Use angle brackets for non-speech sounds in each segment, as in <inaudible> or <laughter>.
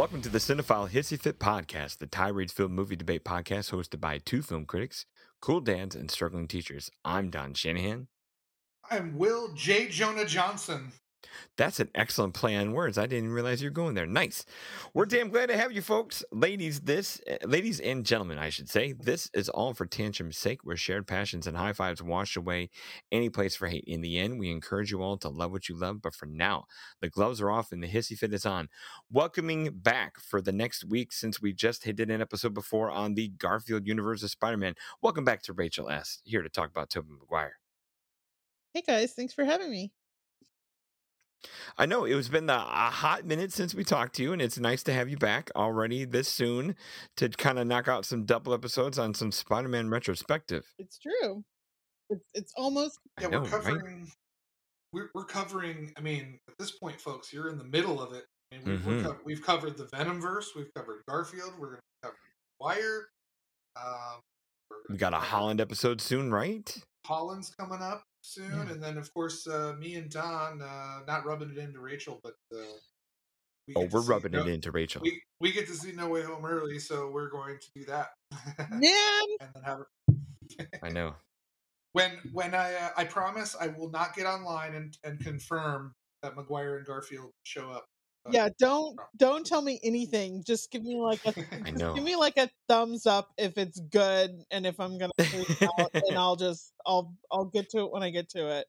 Welcome to the Cinephile Hissy Fit Podcast, the Ty Reads Film Movie Debate podcast hosted by two film critics, cool dads, and struggling teachers. I'm Don Shanahan. I'm Will J. Jonah Johnson. That's an excellent play on words. I didn't realize you were going there. Nice. We're damn glad to have you folks. Ladies, this ladies and gentlemen, I should say, this is all for tantrum's sake, where shared passions and high fives wash away any place for hate. In the end, we encourage you all to love what you love, but for now, the gloves are off and the hissy fit is on. Welcoming back for the next week, since we just did an episode before on the Garfield universe of Spider-Man. Welcome back to Rachel S. Here to talk about Tobey Maguire. Hey guys, thanks for having me. I know it was been the, a hot minute since we talked to you, and it's nice to have you back already this soon to kind of knock out some double episodes on some Spider-Man retrospective. It's true. It's it's almost Yeah, know, we're right? covering. We're, we're covering. I mean, at this point, folks, you're in the middle of it. I mean, we've, Mhm. we're co- we've covered the Venomverse. We've covered Garfield. We're going to cover Wire. Um, We got a Holland episode soon, right? Holland's coming up soon, Yeah. and then of course uh, me and Don, uh, not rubbing it into Rachel, but uh, we Oh, we're rubbing no, it into Rachel. We we get to see No Way Home early, so we're going to do that, man. <laughs> and then have I know. <laughs> when when I uh, I promise I will not get online and and confirm that Maguire and Garfield show up. Uh, Yeah, don't don't tell me anything. Just give me like a <laughs> I know. give me like a thumbs up if it's good, and if I'm gonna out, and <laughs> I'll just I'll I'll get to it when I get to it.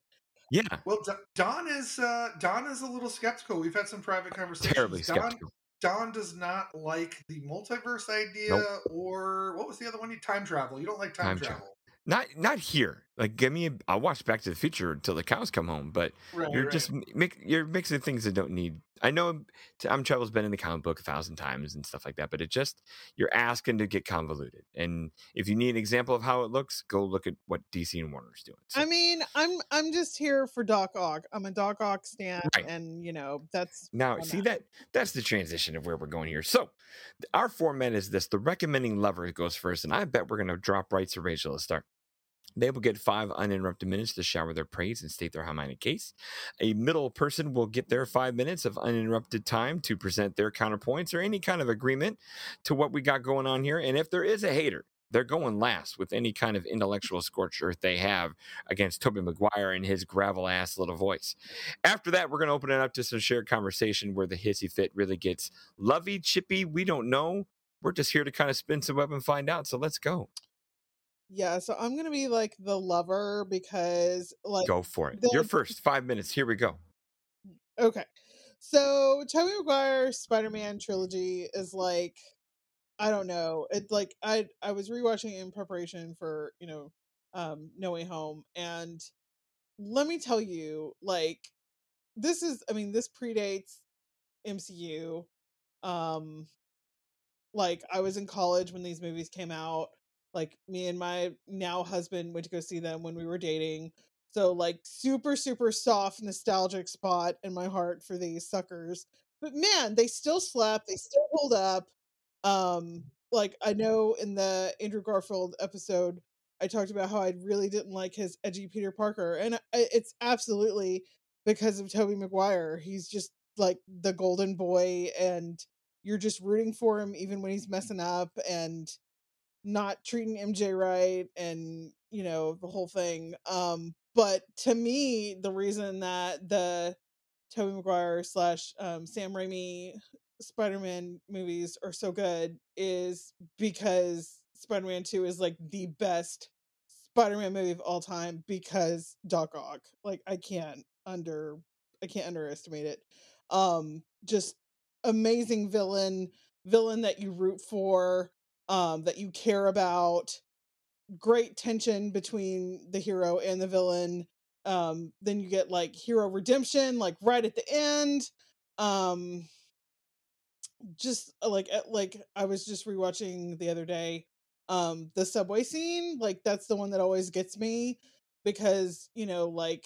Yeah, Well, D- Don is uh, Don is a little skeptical. We've had some private conversations. terribly Don, skeptical. Don does not like the multiverse idea, or what was the other one? You time travel. You don't like time, Time travel. travel. Not not here. Like, give me. A, I'll watch Back to the Future until the cows come home. But Right, you're right. just mi- mix, you're mixing things that don't need. I know time travel's been in the comic book a thousand times and stuff like that, but it just you're asking to get convoluted. And if you need an example of how it looks, go look at what DC and Warner's doing. So, I mean, I'm I'm just here for Doc Ock. I'm a Doc Ock stan, Right. and you know that's Now, see at. that that's the transition of where we're going here. So, our format is this: the recommending lover goes first, and I bet we're going to drop right to Rachel to start. They will get five uninterrupted minutes to shower their praise and state their high-minded case. A middle person will get their five minutes of uninterrupted time to present their counterpoints or any kind of agreement to what we got going on here. And if there is a hater, they're going last with any kind of intellectual scorched earth they have against Tobey Maguire and his gravel ass little voice. After that, we're going to open it up to some shared conversation where the hissy fit really gets lovey, chippy. We don't know. We're just here to kind of spin some web and find out. So let's go. Yeah. So I'm gonna be like the lover because like Go for it. the- Your first five minutes. Here we go. Okay. So Tobey Maguire Spider-Man trilogy is like I don't know. It like I I was rewatching it in preparation for, you know, um No Way Home and let me tell you like this is I mean this predates MCU. Um like I was in college when these movies came out. Like me and my now husband went to go see them when we were dating. So like super super soft nostalgic spot in my heart for these suckers. But man, they still slap, they still hold up. Um like I know in the Andrew Garfield episode I talked about how I really didn't like his edgy Peter Parker and it's absolutely because of Tobey Maguire. He's just like the golden boy and you're just rooting for him even when he's messing up and not treating MJ right and you know the whole thing. Um, but to me, the reason that the Tobey Maguire slash um, Sam Raimi Spider-Man movies are so good is because Spider-Man Two is like the best Spider-Man movie of all time because Doc Ock. Like I can't under I can't underestimate it. Um, just amazing villain, villain that you root for, um, that you care about. Great tension between the hero and the villain. Um, then you get like hero redemption, like right at the end. Um, just uh, like like I was just rewatching the other day. Um, the subway scene, like that's the one that always gets me because you know, like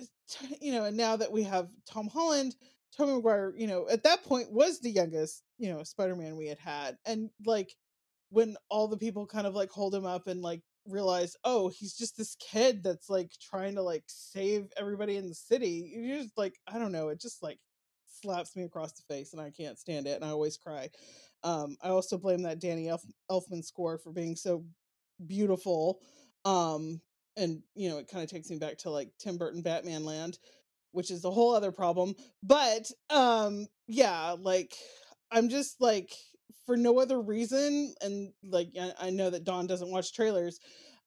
<laughs> you know, and now that we have Tom Holland, Tobey Maguire, you know, at that point was the youngest, you know, Spider-Man we had had, and like when all the people kind of like hold him up and like realize, oh, he's just this kid that's like trying to like save everybody in the city. You just like, I don't know, it just like slaps me across the face, and I can't stand it, and I always cry. Um, I also blame that Danny Elf- Elfman score for being so beautiful. Um, and you know, it kind of takes me back to like Tim Burton Batman Land, which is a whole other problem. But um, yeah, like I'm just like for no other reason, and like I, I know that Don doesn't watch trailers,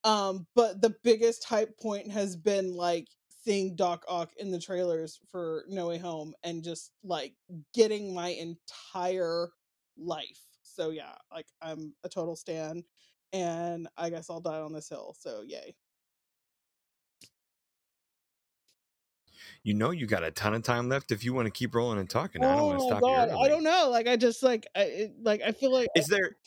um, but the biggest hype point has been like seeing Doc Ock in the trailers for No Way Home and just like getting my entire life. So yeah, like I'm a total stan and I guess I'll die on this hill. So yay. You know you got a ton of time left if you want to keep rolling and talking. I don't want to Oh stop god, you. I don't know. Like I just like I like I feel like Is there?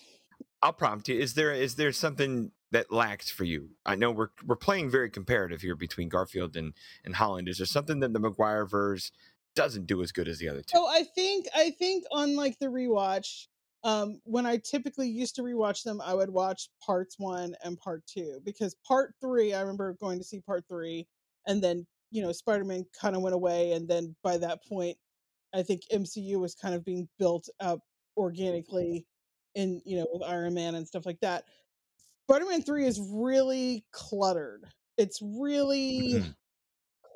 I'll prompt you. Is there? Is there something that lacks for you? I know we're we're playing very comparative here between Garfield and and Holland. Is there something that the Maguire verse doesn't do as good as the other two? So I think I think on like the rewatch, um, when I typically used to rewatch them, I would watch parts one and part two because part three, I remember going to see part three, and then you know Spider Man kind of went away, and then by that point, I think MCU was kind of being built up organically, in you know with Iron Man and stuff like that. Spider Man three is really cluttered. It's really mm-hmm.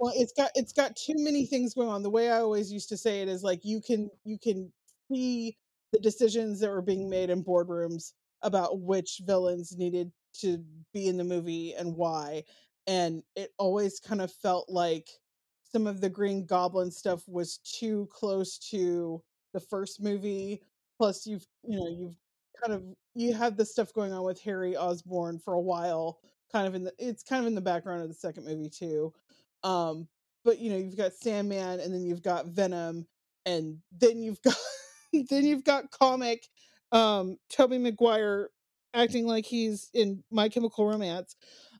well it's got it's got too many things going on the way i always used to say it is like you can you can see the decisions that were being made in boardrooms about which villains needed to be in the movie and why and it always kind of felt like some of the green goblin stuff was too close to the first movie plus you've you know you've kind of you have the stuff going on with harry osborn for a while kind of in the it's kind of in the background of the second movie too um, but you know, you've got Sandman and then you've got Venom and then you've <laughs> got then you've got comic um Tobey Maguire acting like he's in My Chemical Romance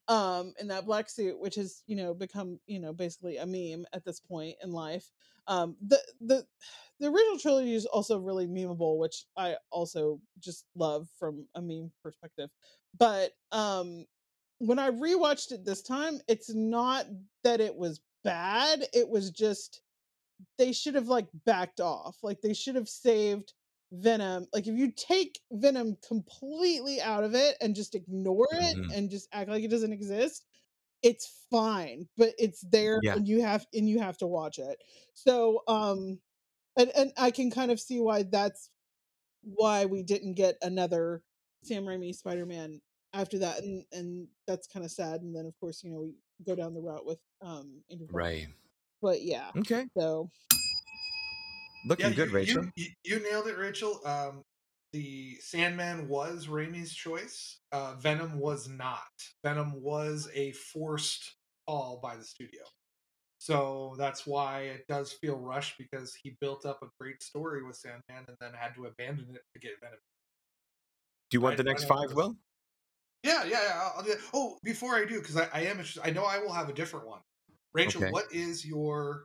um in that black suit which has you know become you know basically a meme at this point in life um the the <sighs> the original trilogy is also really memeable which i also just love from a meme perspective but um when I rewatched it this time, it's not that it was bad. It was just they should have like backed off. Like they should have saved Venom. Like if you take Venom completely out of it and just ignore it Mhm. and just act like it doesn't exist, it's fine. But it's there Yeah. and you have and you have to watch it. So um and, and I can kind of see why that's why we didn't get another Sam Raimi Spider-Man after that, and and that's kind of sad. And then of course, you know, we go down the route with um Andrew. Right. But yeah, Okay. so Looking Yeah, good, you, Rachel. You, you, nailed it, Rachel. Um, the Sandman was Raimi's choice. Uh, Venom was not. Venom was a forced call by the studio. So that's why it does feel rushed because he built up a great story with Sandman and then had to abandon it to get Venom. Do you want I- the next five. Will? Yeah, yeah, yeah. I'll, I'll do that. Oh, before I do, because I, I am interested, I know I will have a different one. Rachel, Okay. what is your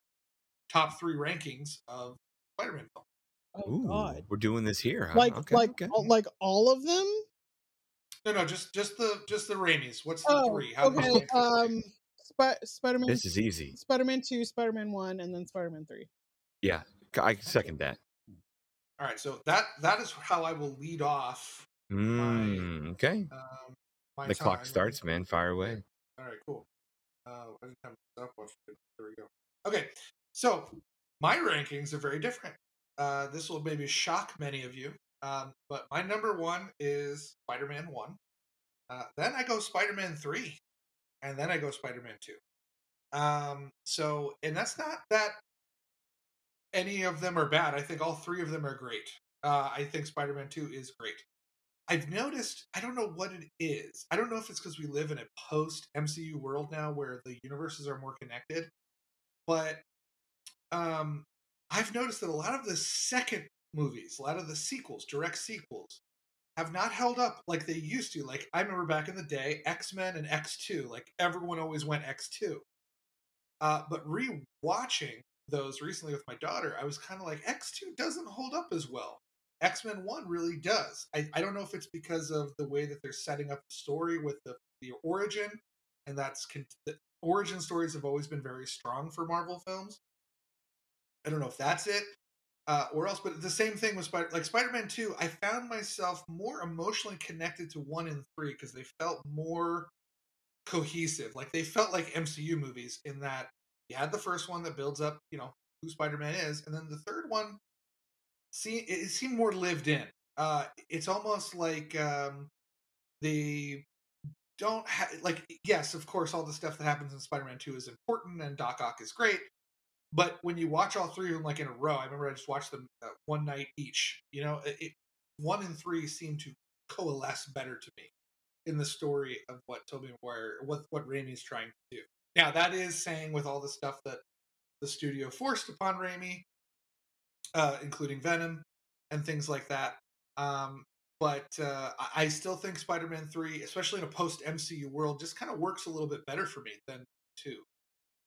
top three rankings of Spider-Man films? oh Ooh, god, we're doing this here. Huh? like okay. like okay. all, like all of them. No, no, just just the just the Raimis. What's the Oh, three? How okay. Um, Sp- Spider-Man, This is easy. Spider-Man two, Spider-Man one, and then Spider-Man three. Yeah, I second that. All right, so that that is how I will lead off. Mm, okay. Um, my The clock starts, man. Fire away. All right, cool. Uh, I didn't have my stopwatch. There we go. Okay, so my rankings are very different. Uh, this will maybe shock many of you, um, but my number one is Spider-Man one. Uh, then I go Spider-Man three, and then I go Spider-Man two. Um, so, and that's not that any of them are bad. I think all three of them are great. Uh, I think Spider-Man two is great. I've noticed, I don't know what it is. I don't know if it's because we live in a post MCU world now where the universes are more connected, but um, I've noticed that a lot of the second movies, a lot of the sequels, direct sequels, have not held up like they used to. Like, I remember back in the day, X Men and X2, like, everyone always went X2. Uh, but re-watching those recently with my daughter, I was kind of like, X2 doesn't hold up as well. X Men One really does. I, I don't know if it's because of the way that they're setting up the story with the the origin, and that's con- the origin stories have always been very strong for Marvel films. I don't know if that's it, uh, or else. But the same thing with Spider, like Spider-Man Two. I found myself more emotionally connected to one and three because they felt more cohesive. Like they felt like MCU movies in that you had the first one that builds up, you know, who Spider-Man is, and then the third one, see, it seemed more lived in. Uh, it's almost like um, they don't have like yes, of course, all the stuff that happens in Spider-Man Two is important, and Doc Ock is great. But when you watch all three of them like in a row, I remember I just watched them uh, one night each. You know, it, one and three seem to coalesce better to me in the story of what Tobey Maguire, what what Raimi is trying to do. Now that is saying with all the stuff that the studio forced upon Raimi, uh, including Venom and things like that. Um, but uh, I still think Spider-Man Three, especially in a post MCU world, just kind of works a little bit better for me than two.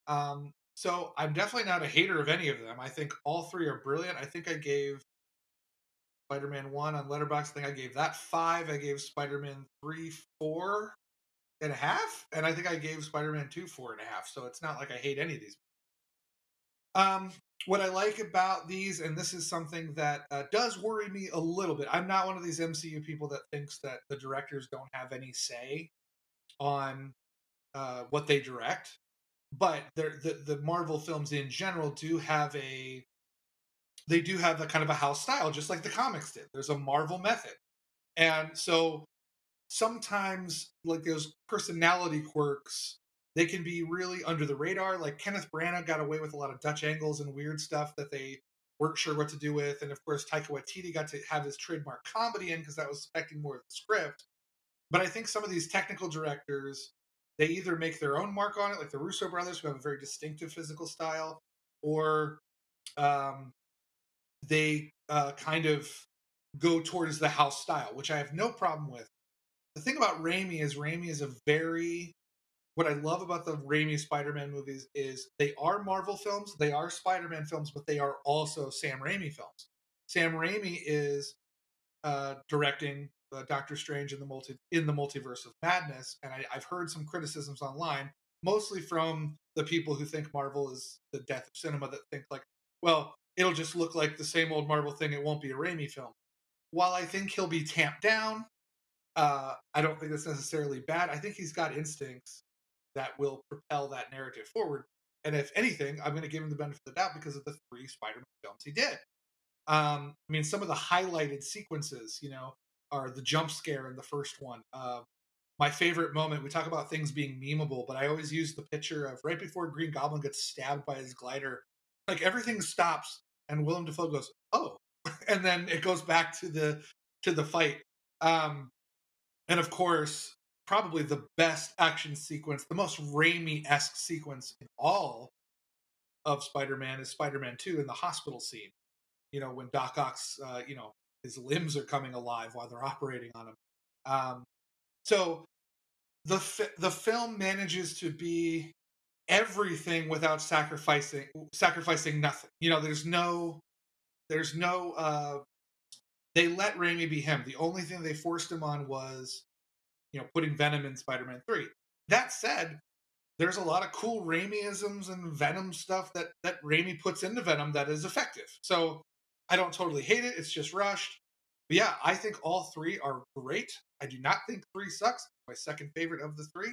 Um, so I'm definitely not a hater of any of them. I think all three are brilliant. I think I gave Spider-Man One on Letterboxd. I think I gave that five. I gave Spider-Man Three four and a half, and I think I gave Spider-Man Two four and a half. So it's not like I hate any of these. Um, what I like about these, and this is something that uh, does worry me a little bit. I'm not one of these MCU people that thinks that the directors don't have any say on uh, what they direct, but the the Marvel films in general do have a they do have a kind of a house style, just like the comics did. There's a Marvel method, and so sometimes like those personality quirks they can be really under the radar. Like Kenneth Branagh got away with a lot of Dutch angles and weird stuff that they weren't sure what to do with, and of course Taika Waititi got to have his trademark comedy in because that was expecting more of the script. But I think some of these technical directors they either make their own mark on it, like the Russo brothers, who have a very distinctive physical style, or um, they uh, kind of go towards the house style, which I have no problem with. The thing about Raimi is Raimi is a very what I love about the Raimi Spider-Man movies is they are Marvel films, they are Spider-Man films, but they are also Sam Raimi films. Sam Raimi is uh, directing uh, Doctor Strange in the multi in the multiverse of madness, and I, I've heard some criticisms online, mostly from the people who think Marvel is the death of cinema, that think like, well, it'll just look like the same old Marvel thing. It won't be a Raimi film. While I think he'll be tamped down, uh, I don't think that's necessarily bad. I think he's got instincts that will propel that narrative forward. And if anything, I'm going to give him the benefit of the doubt because of the three Spider-Man films he did. Um, I mean, some of the highlighted sequences, you know, are the jump scare in the first one. Uh, my favorite moment. We talk about things being memeable, but I always use the picture of right before Green Goblin gets stabbed by his glider. Like everything stops, and Willem Dafoe goes, "Oh," <laughs> and then it goes back to the to the fight. Um, and of course, probably the best action sequence, the most Raimi esque sequence in all of Spider Man is Spider Man 2 in the hospital scene. You know, when Doc Ock's, uh, you know, his limbs are coming alive while they're operating on him. Um, so the fi- the film manages to be everything without sacrificing sacrificing nothing. You know, there's no there's no uh they let Raimi be him. The only thing they forced him on was you know, putting Venom in Spider-Man 3. That said, there's a lot of cool Raimiisms and Venom stuff that that Raimi puts into Venom that is effective. So I don't totally hate it. It's just rushed. But yeah, I think all three are great. I do not think three sucks. My second favorite of the three,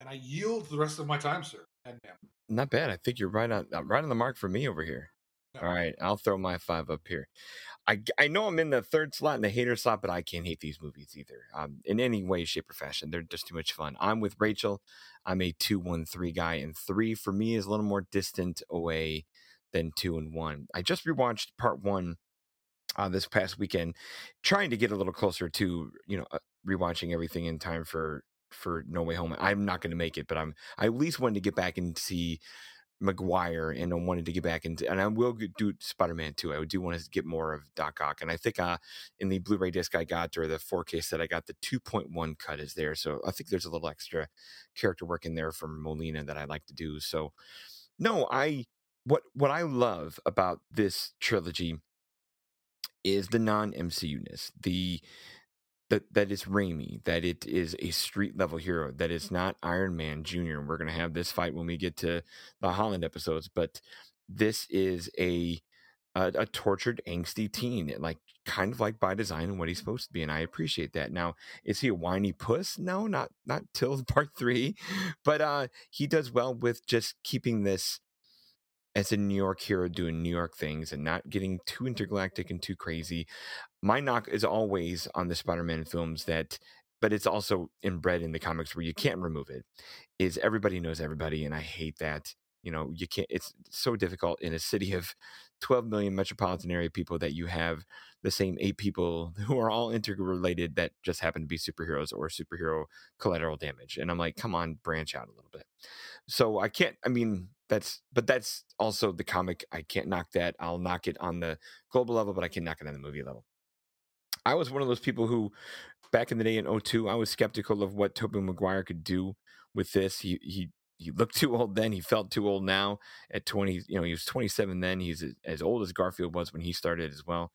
and I yield the rest of my time, sir. And ma'am. Not bad. I think you're right on uh, right on the mark for me over here. No. All right, I'll throw my five up here. I, I know I'm in the third slot in the hater slot, but I can't hate these movies either. Um, in any way, shape, or fashion, they're just too much fun. I'm with Rachel. I'm a two, one, three guy, and three for me is a little more distant away than two and one. I just rewatched part one uh, this past weekend, trying to get a little closer to you know uh, rewatching everything in time for for No Way Home. I'm not going to make it, but I'm I at least wanted to get back and see Maguire, and I wanted to get back into, and I will do Spider Man too. I do want to get more of Doc Ock, and I think uh, in the Blu ray disc I got or the 4K set I got, the 2.1 cut is there. So I think there's a little extra character work in there from Molina that I like to do. So, no, I what what I love about this trilogy is the non MCU ness, the that that is Raimi, that it is a street level hero, that it's not Iron Man Jr. We're gonna have this fight when we get to the Holland episodes, but this is a a, a tortured, angsty teen, like kind of like by design and what he's supposed to be, and I appreciate that. Now, is he a whiny puss? No, not not till <laughs> part three, but uh, he does well with just keeping this as a New York hero doing New York things and not getting too intergalactic and too crazy. My knock is always on the Spider-Man films that but it's also inbred in the comics where you can't remove it is everybody knows everybody and I hate that. You know, you can't it's so difficult in a city of 12 million metropolitan area people that you have the same eight people <laughs> who are all interrelated that just happen to be superheroes or superhero collateral damage. And I'm like, come on, branch out a little bit. So I can't, I mean, that's, but that's also the comic. I can't knock that. I'll knock it on the global level, but I can knock it on the movie level. I was one of those people who, back in the day in 02, I was skeptical of what Tobey Maguire could do with this. He, he, he looked <laughs> too old then. He felt too old now at 20. You know, he was 27 then. He's as old as Garfield was when he started as well.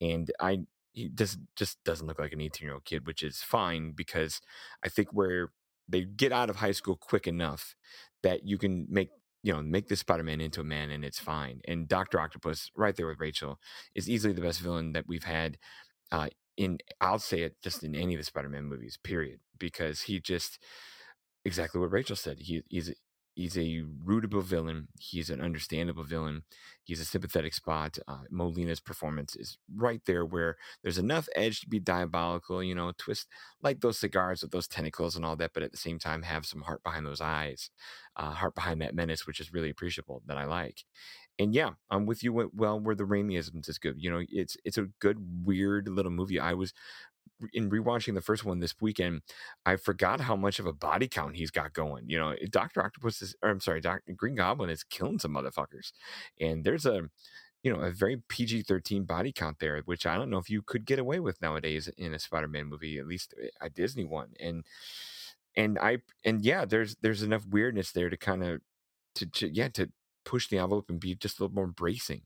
And I, he just just doesn't look like an 18 year old kid, which is fine because I think where they get out of high school quick enough that you can make you know make this Spider-Man into a man and it's fine. And Doctor Octopus, right there with Rachel, is easily the best villain that we've had. Uh, in I'll say it just in any of the Spider-Man movies, period, because he just exactly what Rachel said. He he's he's a rootable villain. He's an understandable villain. He's a sympathetic spot. Uh, Molina's performance is right there where there's enough edge to be diabolical, you know, twist like those cigars with those tentacles and all that, but at the same time have some heart behind those eyes, uh, heart behind that menace, which is really appreciable that I like. And yeah, I'm with you. Well, where the Raimiisms is good. You know, it's it's a good, weird little movie. I was in rewatching the first one this weekend, I forgot how much of a body count he's got going. You know, eh, Doctor Octopus is, or I'm sorry, Doctor Green Goblin is killing some motherfuckers, and there's a, you know, a very PG-13 body count there, which I don't know if you could get away with nowadays in a Spider-Man movie, at least eh, a Disney one, and and I and yeah, there's there's enough weirdness there to kind of to, to yeah to push the envelope and be just a little more bracing.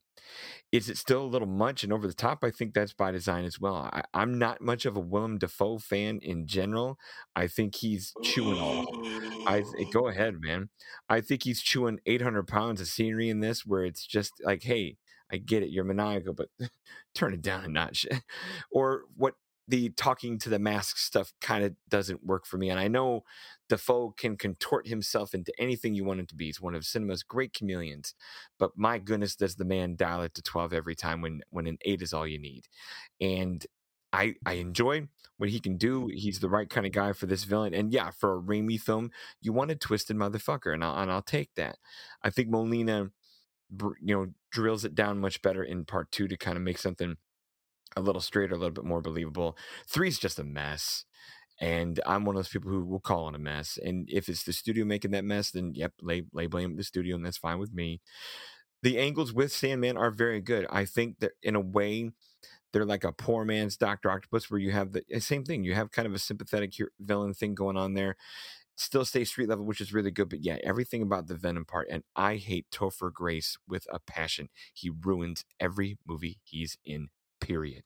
Is it still a little much and over the top? I think that's by design as well. I, am not much of a Willem Dafoe fan in general. I think he's chewing all. I go ahead, man. I think he's chewing 800 pounds of scenery in this, where it's just like, hey, I get it, you're maniacal, but <laughs> turn it down a notch. <laughs> or what the talking to the mask stuff kind of doesn't work for me. And I know Dafoe can contort himself into anything you want him to be. He's one of cinema's great chameleons. But my goodness, does the man dial it to 12 every time when when an eight is all you need. And I I enjoy what he can do. He's the right kind of guy for this villain. And yeah, for a Raimi film, you want a twisted motherfucker, and I'll and I'll take that. I think Molina, you know, drills it down much better in part two to kind of make something a little straighter, a little bit more believable. Three's just a mess. And I'm one of those people who will call it a mess. And if it's the studio making that mess, then yep, lay, lay blame the studio, and that's fine with me. The angles with Sandman are very good. I think that in a way, they're like a poor man's Doctor Octopus, where you have the eh, same thing. You have kind of a sympathetic villain thing going on there. Still stay street level, which is really good. But yeah, everything about the Venom part, and I hate Topher Grace with a passion. He ruins every movie he's in period.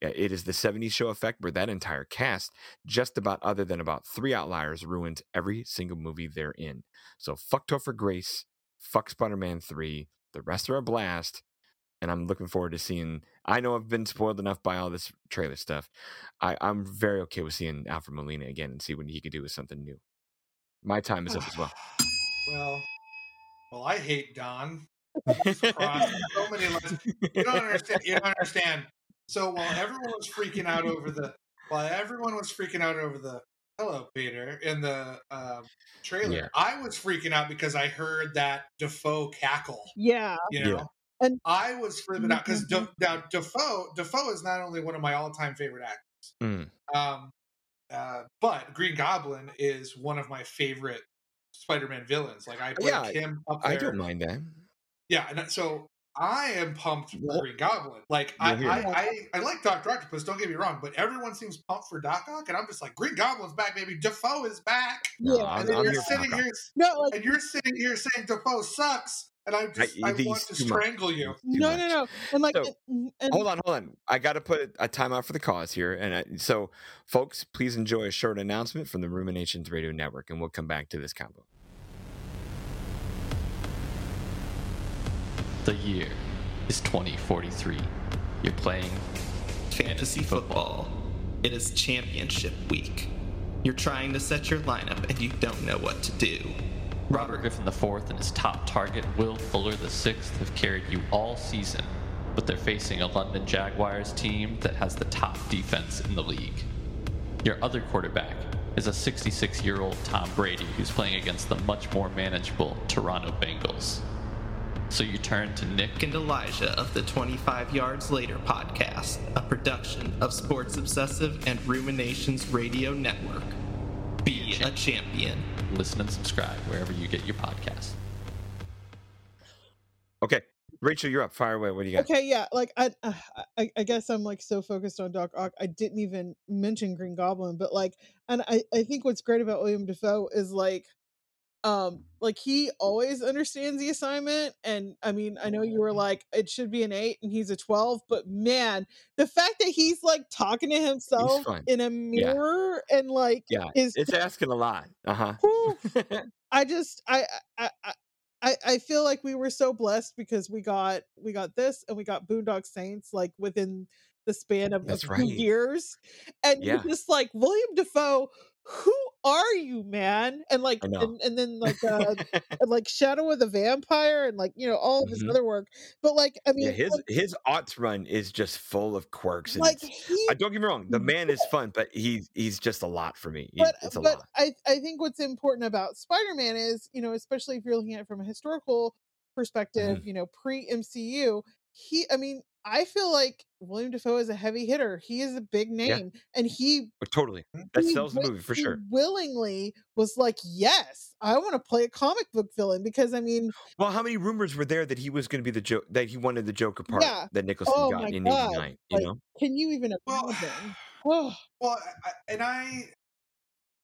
It is the 70s show effect where that entire cast, just about other than about three outliers, ruins every single movie they're in. So fuck Topher Grace, fuck Spider Man 3. The rest are a blast. And I'm looking forward to seeing. I know I've been spoiled enough by all this trailer stuff. I, I'm very okay with seeing Alfred Molina again and see what he could do with something new. My time is up as well. <sighs> Well, well, I hate Don. <laughs> so many lines. You don't understand. You don't understand. So while everyone was freaking out over the, while everyone was freaking out over the "Hello, Peter" in the um, trailer, yeah. I was freaking out because I heard that Dafoe cackle. Yeah, you know. Yeah. And I was freaking out because mm-hmm. now Dafoe Dafoe is not only one of my all time favorite actors, mm. um, uh, but Green Goblin is one of my favorite Spider Man villains. Like I put yeah, him up there. I don't mind that. Yeah, and so I am pumped for Green Goblin. Like I, I, I, I, like Doctor Octopus. Don't get me wrong, but everyone seems pumped for Doc Ock, and I'm just like, Green Goblin's back, baby. Dafoe is back. Yeah, and then you're sitting here, no, like, and you're sitting here saying Dafoe sucks, and I just I, I want to strangle much. you. No, no, no, and like, so, and, and, hold on, hold on. I got to put a timeout for the cause here, and I, so, folks, please enjoy a short announcement from the Ruminations Radio Network, and we'll come back to this combo. The year is 2043. You're playing fantasy football. It is championship week. You're trying to set your lineup and you don't know what to do. Robert Griffin IV and his top target, Will Fuller VI, have carried you all season, but they're facing a London Jaguars team that has the top defense in the league. Your other quarterback is a 66 year old Tom Brady who's playing against the much more manageable Toronto Bengals. So you turn to Nick and Elijah of the 25 Yards Later podcast, a production of Sports Obsessive and Ruminations Radio Network. Be a champion. Listen and subscribe wherever you get your podcasts. Okay, Rachel, you're up. Fire away. What do you got? Okay, yeah, like I, uh, I, I guess I'm like so focused on Doc Ock, I didn't even mention Green Goblin, but like, and I, I think what's great about William Dafoe is like, um, like he always understands the assignment, and I mean, I know you were like, it should be an eight, and he's a twelve, but man, the fact that he's like talking to himself in a mirror and like, Yeah, is it's asking a lot. Uh huh. Whew. <laughs> I just I, I I I feel like we were so blessed because we got we got this and we got Boondock Saints like within the span of a few right. years, and Yeah. you're just like William Dafoe. Who are you, man? And like, and, and then like, uh, <laughs> and, like Shadow of the Vampire, and like you know all of his Mhm. other work. But like, I mean, yeah, his like, his aughts run is just full of quirks. And like he I don't get me wrong, the man is fun, but he's he's just a lot for me. But it's a but lot. I I think what's important about Spider-Man is, you know, especially if you're looking at it from a historical perspective, Mm-hmm. you know, pre MCU, he I mean, I feel like William Dafoe is a heavy hitter. He is a big Yeah. name and he But totally, that he sells the movie for sure. willingly was like, "Yes, I want to play a comic book villain because I mean, Well, how many rumors were there that he was going to be the joke that he wanted the Joker part Yeah. that Nicholson Oh got my in God. '89? You like, know, can you even Well, imagine?" <sighs> Oh, Well, I, I- and I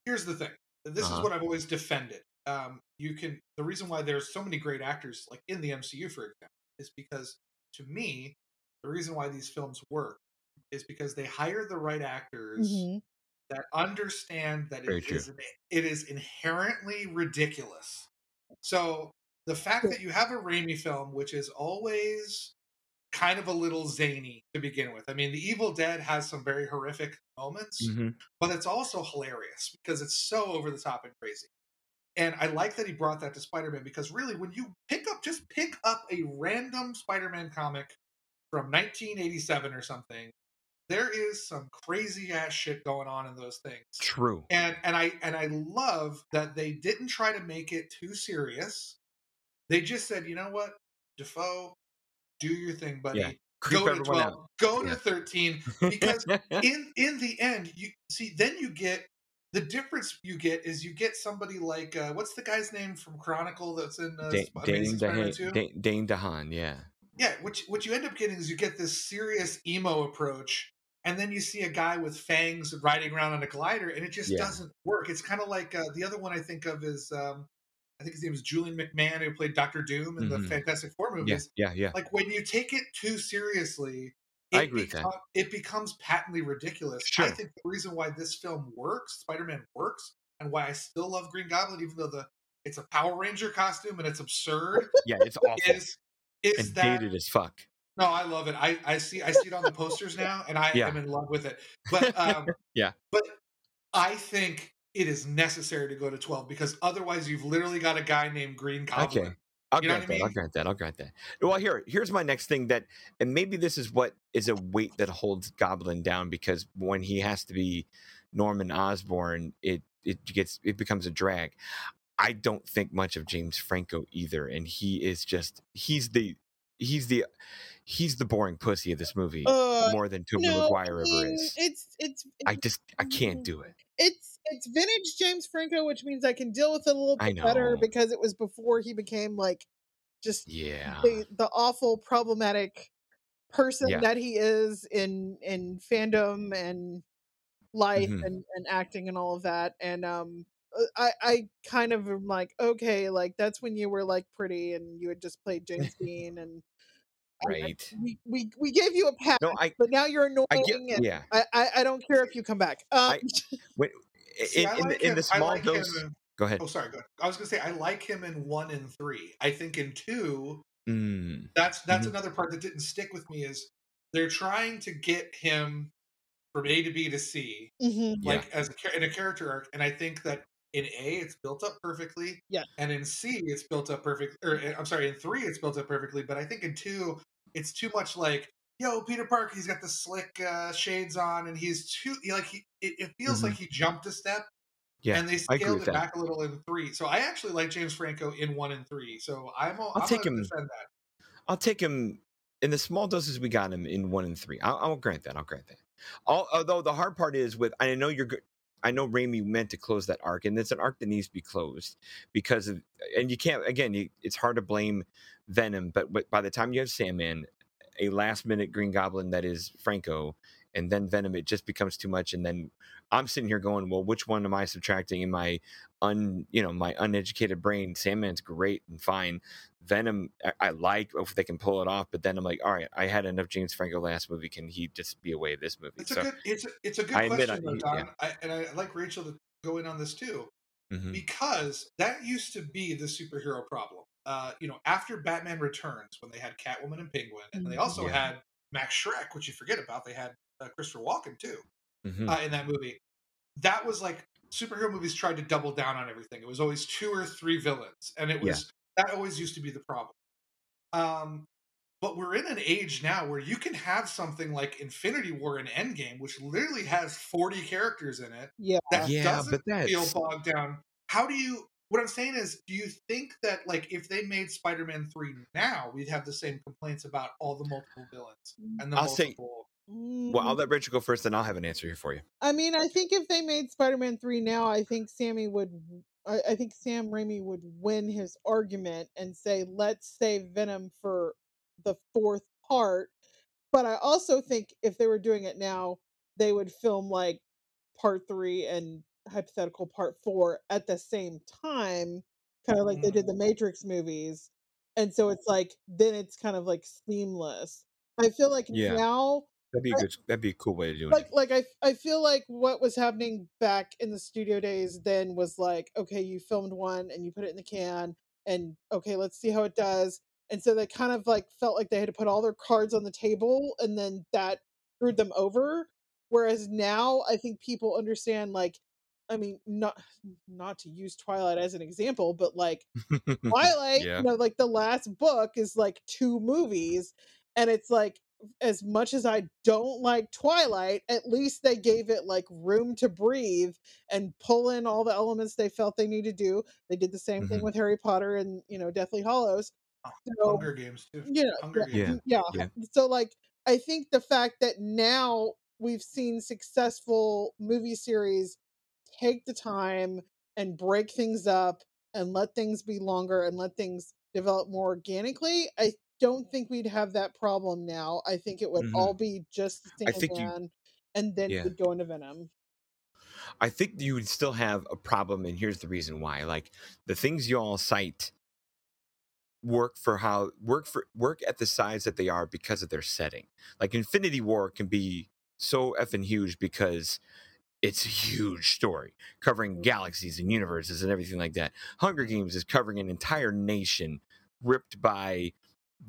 here's the thing. This Uh-huh. is what I've always defended. Um, you can the reason why there's so many great actors like in the MCU, for example, is because to me, the reason why these films work is because they hire the right actors mhm. that understand that Very it is, it is inherently ridiculous. So the fact that you have a Raimi film, which is always kind of a little zany to begin with. I mean, The Evil Dead has some very horrific moments, Mhm. but it's also hilarious because it's so over the top and crazy. And I like that he brought that to Spider-Man because really, when you pick up, just pick up a random Spider-Man comic from 1987 or something, there is some crazy ass shit going on in those things true. and and I and I love that they didn't try to make it too serious. They just said, you know what, Dafoe, do your thing, buddy. Yeah, Creep Go to twelve. out. Go Yeah. to thirteen. <laughs> Because in in the end, you see, then you get the difference. You get is you get somebody like uh, what's the guy's name from Chronicle that's in uh, Sp- Dane DeHaan, 2? Dane, Dane DeHaan, yeah. Yeah, what you, what you end up getting is you get this serious emo approach, and then you see a guy with fangs riding around on a glider, and it just Yeah. doesn't work. It's kind of like uh, the other one I think of is um, I think his name is Julian McMahon, who played Doctor Doom in Mhm. the Fantastic Four Yeah, movies. yeah, yeah. Like when you take it too seriously, I agree with that. it becomes patently ridiculous. Sure. I think the reason why this film works, Spider-Man works, and why I still love Green Goblin, even though the it's a Power Ranger costume and it's absurd, Yeah, it's awful is is and that dated as fuck. no, I love it. I, I see I see it on the posters now, and I Yeah. am in love with it. But um, <laughs> Yeah. but I think it is necessary to go to twelve because otherwise you've literally got a guy named Green Goblin. Okay. I'll You grant I that. I'll mean? grant that. I'll grant that. Well, here, here's my next thing that, and maybe this is what is a weight that holds Goblin down because when he has to be Norman Osborn, it it gets it becomes a drag. I don't think much of James Franco either, and he is just he's the he's the he's the boring pussy of this movie Uh, more than Tobey no, Maguire I ever mean, is. It's it's I just I can't do it. it's it's vintage James Franco, which means I can deal with it a little bit better because it was before he became like just Yeah. the the awful problematic person Yeah. that he is in in fandom and life Mhm. and, and acting and all of that and um uh, I I kind of am like okay like that's when you were like pretty and you had just played James <laughs> Dean and I- Right. we, we we gave you a pass No, I but now you're annoying I get yeah. I, I I don't care if you come back um I- <laughs> When, See, in, in, like the, in him- the I small like dose. in- Go ahead. Oh, sorry. Go ahead. I was gonna say I like him in one and three. I think in two Mm. That's that's Mhm. another part that didn't stick with me is they're trying to get him from A to B to C, hmm Yeah. like as a in a character arc, and I think that in A it's built up perfectly, Yeah. and in C it's built up perfect. Or uh, I'm sorry, in three it's built up perfectly, but I think in two it's too much like. Yo, Peter Parker, he's got the slick uh, shades on, and he's too he- like he. It, it feels Mhm. like he jumped a step, Yeah, and they scaled it that. back a little in three. So I actually like James Franco in one and three. So I'm. I'll I'm take him- defend that. I'll take him in the small doses we got him in one and three. I'll, I'll grant that. I'll grant that. Al- Although the hard part is with I know you're good. I know Raimi meant to close that arc, and it's an arc that needs to be closed because of, and you can't. Again, you, it's hard to blame Venom, but, but by the time you have Sandman, a last minute Green Goblin that is Franco, and then Venom, it just becomes too much. And then I'm sitting here going, well, which one am I subtracting in my un, you know, my uneducated brain? Sandman's great and fine. Venom, I, I like if they can pull it off, but then I'm like, all right, I had enough James Franco last movie. Can he just be away this movie? It's so, a good. It's a, it's a good I admit question, I- though, Don. yeah. I, and I like Rachel to go in on this too, mhm. because that used to be the superhero problem. Uh, you know, after Batman Returns, when they had Catwoman and Penguin, and they Mhm. also Yeah. had Max Shreck, which you forget about. They had uh, Christopher Walken too Mhm. uh, in that movie. That was like superhero movies tried to double down on everything. It was always two or three villains, and it was that always used to be the problem. Um, but we're in an age now where you can have something like Infinity War and Endgame, which literally has forty characters in it Yeah. that yeah, doesn't but that's feel bogged down. How do you? What I'm saying is, do you think that like if they made Spider-Man three now, we'd have the same complaints about all the multiple villains and the I'll say- multiple? well. I'll Mm, let Rachel go first, then I'll have an answer here for you. I mean, I think if they made Spider-Man three now, I think Sammy would. I, I think Sam Raimi would win his argument and say, "Let's save Venom for the fourth part." But I also think if they were doing it now, they would film like part three and hypothetical part four at the same time, kind of like they did mm-hmm. the Matrix movies. And so it's like then it's kind of like seamless. I feel like Yeah. now That'd be a good. That'd be a cool way doing like it. like I I feel like what was happening back in the studio days then was like okay you filmed one and you put it in the can and okay let's see how it does and so they kind of like felt like they had to put all their cards on the table and then that screwed them over whereas now I think people understand like I mean not not to use Twilight as an example but like <laughs> Twilight, Yeah. you know, like the last book is like two movies, and it's like as much as I don't like Twilight, at least they gave it like room to breathe and pull in all the elements they felt they needed to do. They did the same thing Mhm. with Harry Potter and you know Deathly Hallows. So Hunger Games too. you know, Hunger yeah, Games. Yeah, yeah. yeah. So like I think the fact that now we've seen successful movie series take the time and break things up and let things be longer and let things develop more organically, I don't think we'd have that problem now. I think it would Mhm. all be just think you- and then Yeah. we'd go into Venom. I think you would still have a problem, and here's the reason why. Like the things you all cite work for how work for work at the size that they are because of their setting. Like Infinity War can be so effing huge because it's a huge story covering galaxies and universes and everything like that. Hunger Games is covering an entire nation ripped by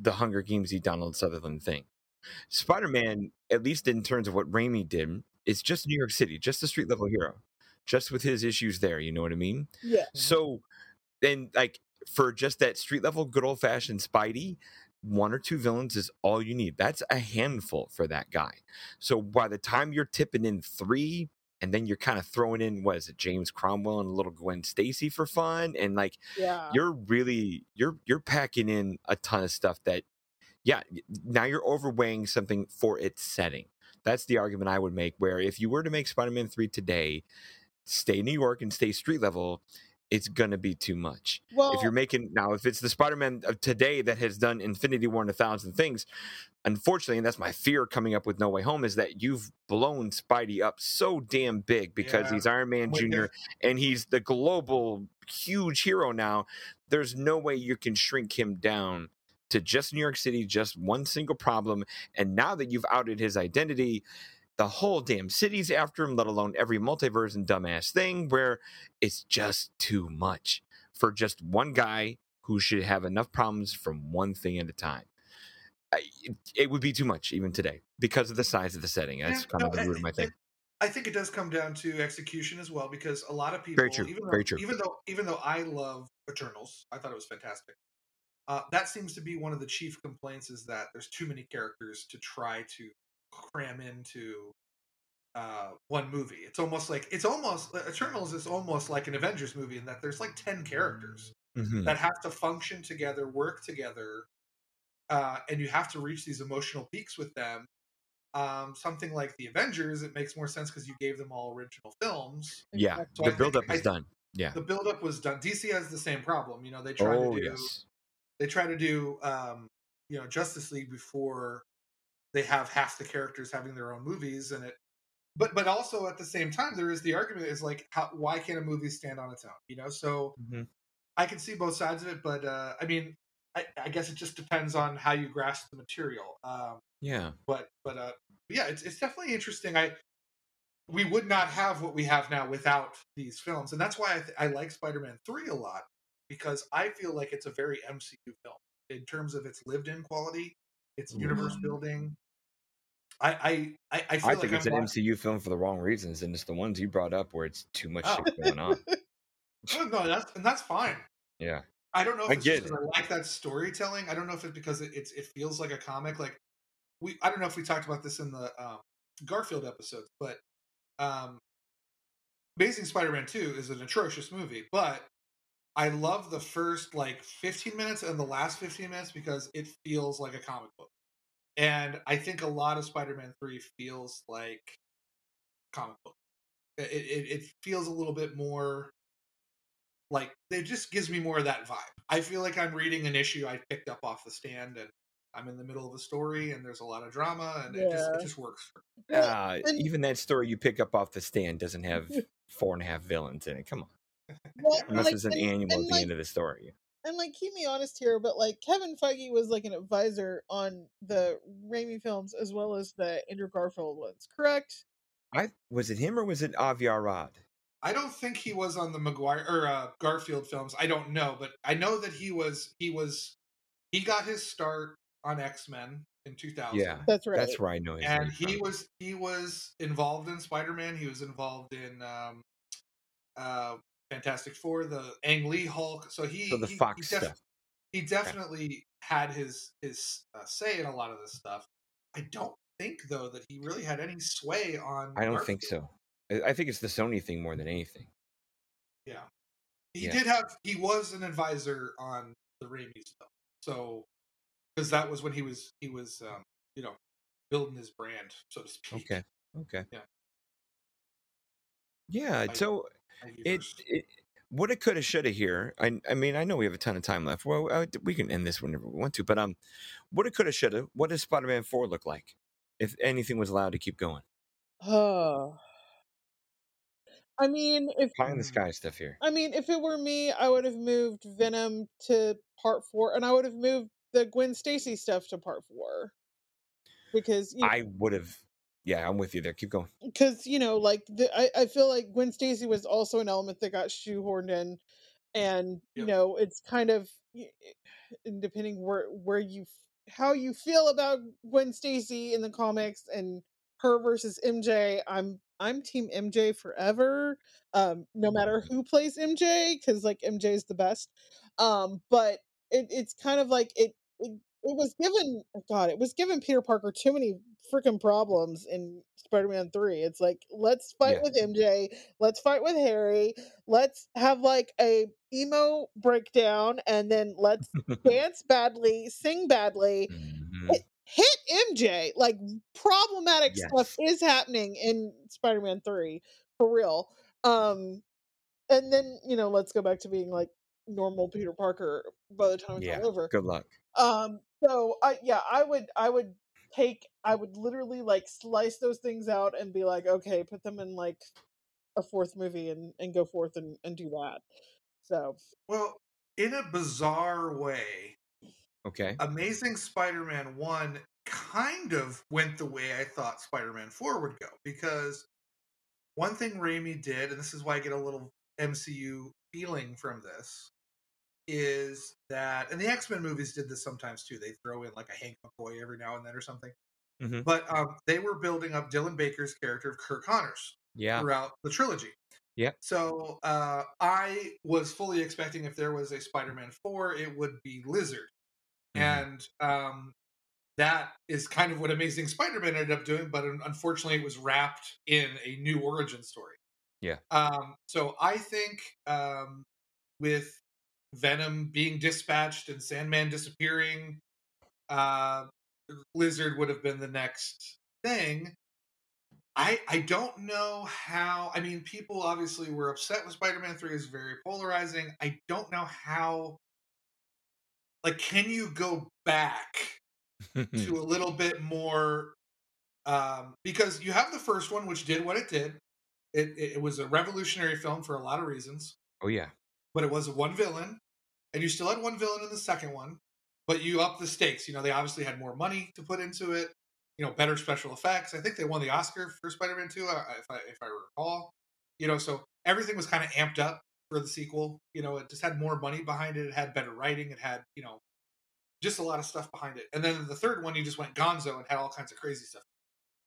the Hunger Gamesy Donald Sutherland thing. Spider Man, at least in terms of what Raimi did, is just New York City, just a street level hero, just with his issues there. You know what I mean? Yeah. So, and like for just that street level, good old fashioned Spidey, one or two villains is all you need. That's a handful for that guy. So by the time you're tipping in three, and then you're kind of throwing in what is it, James Cromwell and a little Gwen Stacy for fun, and like Yeah. you're really you're you're packing in a ton of stuff that yeah now you're overweighing something for its setting that's the argument i would make where if you were to make spider-man 3 today stay new york and stay street level it's gonna be too much well, if you're making now if it's the spider-man of today that has done infinity war and a thousand things unfortunately and that's my fear coming up with no way home is that you've blown spidey up so damn big because Yeah, he's iron man I'm with you. junior and he's the global huge hero now there's no way you can shrink him down to just new york city just one single problem and now that you've outed his identity the whole damn city's after him let alone every multiverse and dumbass thing where it's just too much for just one guy who should have enough problems from one thing at a time. I, it, it would be too much even today because of the size of the setting. That's Yeah, kind no, of the root of my thing. I think it does come down to execution as well because a lot of people, Very true, even though, very true. even though even though I love Eternals, I thought it was fantastic. Uh, that seems to be one of the chief complaints is that there's too many characters to try to cram into uh, one movie. It's almost like it's almost Eternals is almost like an Avengers movie in that there's like ten characters Mhm. that have to function together, work together, uh, and you have to reach these emotional peaks with them. Um, something like the Avengers, it makes more sense because you gave them all original films. Yeah, So the think- buildup I is done. Yeah. The buildup was done. DC has the same problem. You know, they try Oh to do yes. they try to do um, you know Justice League before they have half the characters having their own movies, and it. But but also at the same time, there is the argument is like, how, why can't a movie stand on its own? You know, so Mhm. I can see both sides of it, but uh, I mean, I, I guess it just depends on how you grasp the material. Um, Yeah. but but uh, yeah, it's it's definitely interesting. I we would not have what we have now without these films, and that's why I, th- I like Spider-Man Three a lot because I feel like it's a very MCU film in terms of its lived-in quality, its universe Mhm. building. I I I, I feel I like think it's I'm an watching- MCU film for the wrong reasons, and it's the ones you brought up where it's too much Oh. shit going on. <laughs> No, that's and that's fine. Yeah. I don't know if I it's get just 'cause I like that storytelling. I don't know if it's because it, it's it feels like a comic. Like we, I don't know if we talked about this in the um, Garfield episodes, but um, Amazing Spider-Man Two is an atrocious movie, but I love the first like 15 minutes and the last 15 minutes because it feels like a comic book, and I think a lot of Spider-Man Three feels like comic book. It, it, it feels a little bit more like it just gives me more of that vibe. I feel like I'm reading an issue I picked up off the stand and I'm in the middle of a story and there's a lot of drama and it just it just works. For Well, Uh, and- even that story you pick up off the stand doesn't have four and a half villains in it. Come on. well, Unless like, it's an and- annual and, at the like, end of the story. And like keep me honest here, but like Kevin Feige was like an advisor on the Raimi films as well as the Andrew Garfield ones, correct? I was it him or was it Avi Arad? I don't think he was on the Maguire or uh, Garfield films. I don't know, but I know that he was he was he got his start on X-Men in 2000. Yeah, That's right. that's where I know his and he from. was he was involved in Spider-Man. He was involved in um, uh, Fantastic Four, the Ang Lee Hulk. So he So the he, Fox he, def- stuff. he definitely had his his uh, say in a lot of this stuff. I don't think though that he really had any sway on. I don't think so. I I think it's the Sony thing more than anything. Yeah, he Yeah. did have he was an advisor on the Raimi stuff. So because that was when he was he was um, you know building his brand so to speak. Okay. Okay. Yeah. Yeah. I- So it, it what it could have should have here. I I mean I know we have a ton of time left. Well, uh, we can end this whenever we want to. But um, what it could have should have. What does Spider Man Four look like? If anything was allowed to keep going, Oh. I mean, if pie in the sky stuff here. I mean, if it were me, I would have moved Venom to part four, and I would have moved the Gwen Stacy stuff to part four, because you I would have. Yeah, I'm with you there. Keep going. because you know, like the, I I feel like Gwen Stacy was also an element that got shoehorned in, and you Yep. know, it's kind of depending where where you how you feel about Gwen Stacy in the comics and her versus MJ. I'm I'm Team MJ forever, um, no matter who plays MJ, because like MJ is the best. Um, but it, it's kind of like it, it it was given oh God, it was given Peter Parker too many freaking problems in Spider-Man 3. It's like let's fight Yeah. with MJ, let's fight with Harry, let's have like a emo breakdown and then let's <laughs> dance badly, sing badly, Mhm. hit MJ. Like problematic stuff is happening in Spider-Man 3 for real. Um and then, you know, let's go back to being like normal Peter Parker by the time it's Yeah. all over. Good luck. Um, so I yeah, I would I would take I would literally like slice those things out and be like, okay, put them in like a fourth movie and and go forth and and do that. So Well, in a bizarre way, Okay. Amazing Spider-Man 1 kind of went the way I thought Spider-Man 4 would go because one thing Raimi did and this is why I get a little MCU feeling from this is that, and the X Men movies did this sometimes too. They throw in like a Hank McCoy every now and then or something. Mhm. But um, they were building up Dylan Baker's character of Curt Connors Yeah. throughout the trilogy. Yeah. So uh, I was fully expecting if there was a Spider-Man four, it would be Lizard, Mhm. and um, that is kind of what Amazing Spider-Man ended up doing. But unfortunately, it was wrapped in a new origin story. Yeah. Um, so I think um, with Venom being dispatched and Sandman disappearing, uh, Lizard would have been the next thing. I I don't know how. I mean, people obviously were upset with Spider-Man Three is very polarizing. I don't know how. Like, can you go back to <laughs> a little bit more? Um, because you have the first one, which did what it did. It, it it was a revolutionary film for a lot of reasons, oh yeah. But it was one villain, and you still had one villain in the second one, but you upped the stakes. You know, they obviously had more money to put into it. You know, better special effects. I think they won the Oscar for Spider-Man Two, uh, if I if I recall. You know, so everything was kind of amped up for the sequel. You know, it just had more money behind it. It had better writing. It had you know, just a lot of stuff behind it. And then the third one, you just went Gonzo and had all kinds of crazy stuff.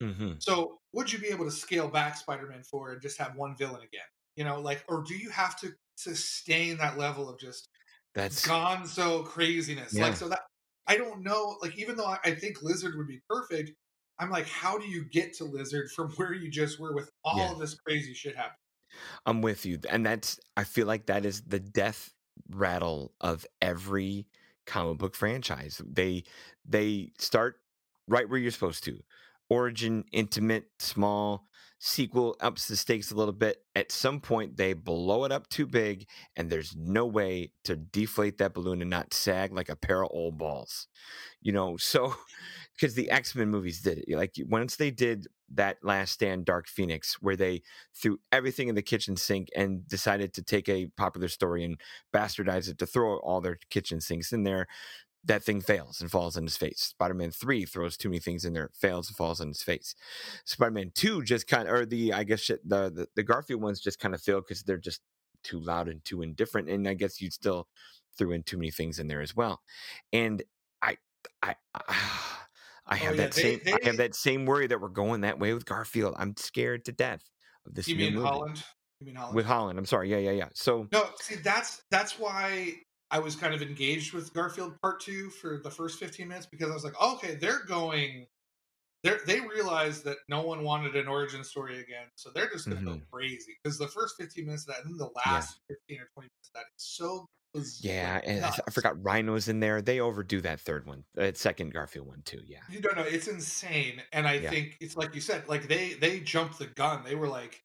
hmm So, would you be able to scale back Spider-Man Four and just have one villain again? You know, like, or do you have to sustain that level of just That's gonzo craziness? Yeah. Like, so that I don't know. Like, even though I, think Lizard would be perfect, I'm like, how do you get to Lizard from <laughs> where you just were with all Yeah. of this crazy shit happening? I'm with you. And that's I feel like that is the death rattle of every comic book franchise. They they start right where you're supposed to. Origin, intimate, small, sequel ups the stakes a little bit. At some point they blow it up too big and there's no way to deflate that balloon and not sag like a pair of old balls. You know, <laughs> so because the X-Men movies did it. Like once they did that last stand Dark Phoenix where they threw everything in the kitchen sink and decided to take a popular story and bastardize it to throw all their kitchen sinks in there that thing fails and falls on his face spider-man 3 throws too many things in there fails and falls on his face spider-man 2 just kind of or the i guess the, the the garfield ones just kind of fail because they're just too loud and too indifferent and i guess you'd still threw in too many things in there as well and i i ah, I oh, have Oh, yeah, that they- same. I have that same worry that we're going that way with Garfield. I'm scared to death of this You new mean movie Holland? You mean Holland? with Holland. I'm sorry. Yeah, yeah, yeah. So No, see, that's that's why I was kind of engaged with Garfield Part Two for the first fifteen minutes because I was like, oh, okay, they're going. They're, they realized that no one wanted an origin story again, so they're just going to go mm-hmm. crazy because the first fifteen minutes of that and then the last fifteen or twenty minutes of that is so. is, yeah, like, and I, I forgot Rhino's in there. They overdo that third one, that second Garfield one too. Yeah, You don't know. It's insane, and I Yeah. think it's like you said. Like they they jumped the gun. They were like,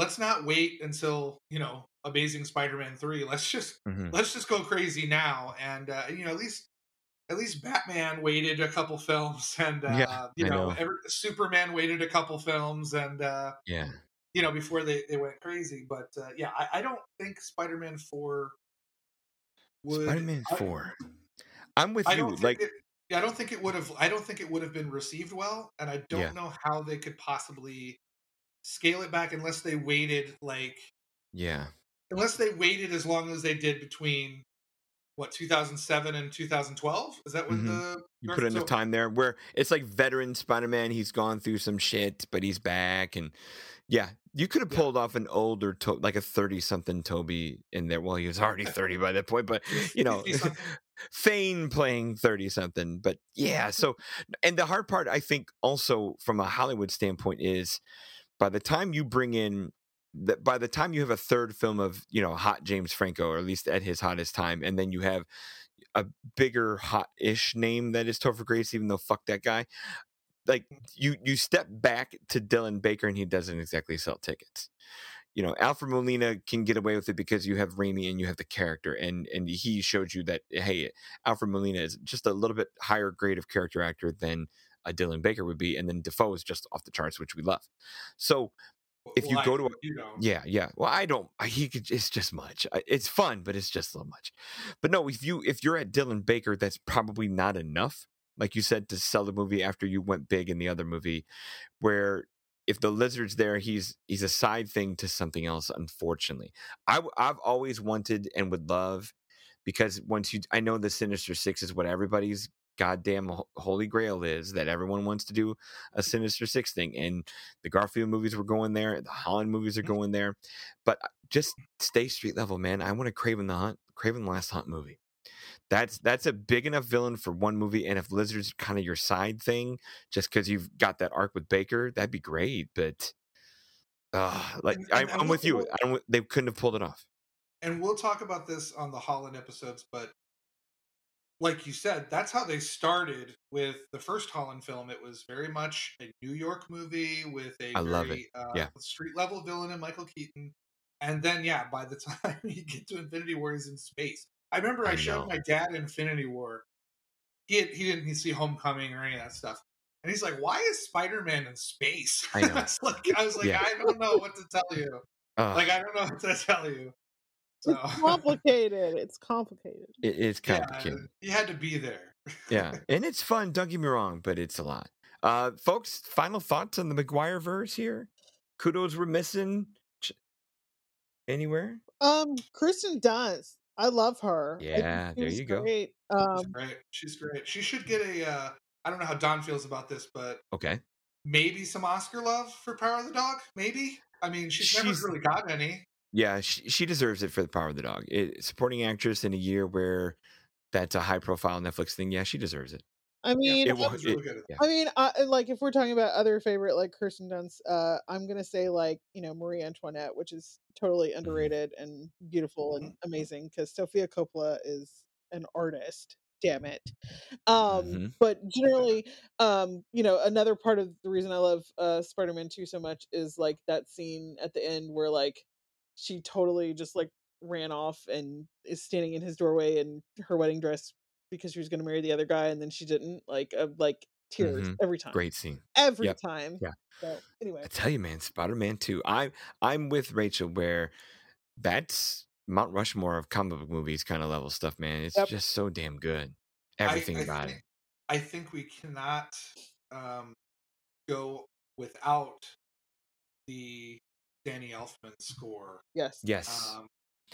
let's not wait until you know Amazing Spider-Man three. Let's just Mhm. let's just go crazy now. And uh, you know, at least at least Batman waited a couple films, <laughs> and uh, Yeah, you know, know. Every, Superman waited a couple films, and uh, yeah. you know before they they went crazy. But uh, yeah, I, I don't think Spider-Man four would. Spider-Man I- four. I'm with I you. Like, it, yeah, I don't think it would have. I don't think it would have been received well, and I don't Yeah. know how they could possibly scale it back unless they waited like yeah, unless they waited as long as they did between what 2007 and 2012. Is that when Mhm. the you put enough time there where it's like veteran Spider-Man. He's gone through some shit, but he's back, and yeah, you could have Yeah. pulled off an older, to- like a thirty-something Tobey in there. Well, he was already thirty by that point, but <laughs> you know, <laughs> 50-something. Fane playing 30 something. But yeah, so, and the hard part, I think, also from a Hollywood standpoint, is by the time you bring in, that by the time you have a third film of, you know, hot James Franco, or at least at his hottest time, and then you have a bigger hot ish name that is Topher Grace, even though fuck that guy. Like mm. you, you step back to Dylan Baker and he doesn't exactly sell tickets you know, Alfred Molina can get away with it because you have Raimi and you have the character, and and he showed you that hey, Alfred Molina is just a little bit higher grade of character actor than a Dylan Baker would be, and then Dafoe is just off the charts, which we love. So if you Well, go I- to a- you don't. yeah, yeah. Well, I don't. I- He could. It's just much. It's fun, but it's just so much. But no, if you if you're at Dylan Baker, that's probably not enough. Like you said, to sell the movie after you went big in the other movie, where if the lizard's there, he's he's a side thing to something else. Unfortunately, i i've always wanted and would love because once you, I know the Sinister Six is what everybody's goddamn holy grail is that everyone wants to do a Sinister Six thing, and the Garfield movies were going there, the Holland movies are Mhm. going there, but uh, just stay street level, man. I want a Kraven the Hunt, Kraven the Last Hunt movie. That's that's a big enough villain for one movie, and if Lizard's kind of your side thing, just because you've got that arc with Baker, that'd be great. But uh, like And- I, and- I'm we'll- with you. I don't. They couldn't have pulled it off. and we'll talk about this on the Holland episodes, but like you said, that's how they started with the first Holland film. It was very much a New York movie with a I very. Uh, Yeah. street level villain in Michael Keaton. And then, yeah, by the <laughs> time you get to Infinity War, he's in space. I remember I, I showed my dad Infinity War. He had, he didn't see Homecoming or any of that stuff, and he's like, "Why is Spider Man in space?" I know. <laughs> was like, I was like, Yeah. I don't know what to tell you. Ugh, Like, I don't know <laughs> what to tell you. So It's <laughs> complicated. It's complicated. it, it's yeah, complicated. you had to be there. Yeah. <laughs> and it's fun. Don't get me wrong, but it's a lot. Uh, folks, final thoughts on the Maguire verse here. Kudos we're missing. Anywhere? Um, Kristen Dunst. I love her. Yeah, there she's you go. Great. She's Um, great. She's great. She should get a. Uh, I don't know how Don feels about this, but Okay. maybe some Oscar love for Power of the Dog. Maybe. I mean, she's, She's- never really got any. Yeah, she, she deserves it for the power of the dog. It, supporting actress in a year where that's a high profile Netflix thing. Yeah, she deserves it. I mean, it She will- was really it- good at that. I mean, I, like if we're talking about other favorite like Kirsten Dunst, uh, I'm gonna say like you know Marie Antoinette, which is totally underrated and beautiful and amazing because Sofia Coppola is an artist. Damn it. Um, Mhm. but generally, um, you know, another part of the reason I love uh Spider-Man 2 so much is like that scene at the end where like she totally just like ran off and is standing in his doorway in her wedding dress because she was going to marry the other guy and then she didn't like uh, like tears Mhm. every time Great scene. every Yep. time Yeah. so anyway I tell you, man, Spider Man 2. I, I'm with Rachel where that's Mount Rushmore of comic book movies kind of level stuff, man. It's Yep. just so damn good. I- Everything I about think, it. I think we cannot um, go without the Danny Elfman score yes Yes. um,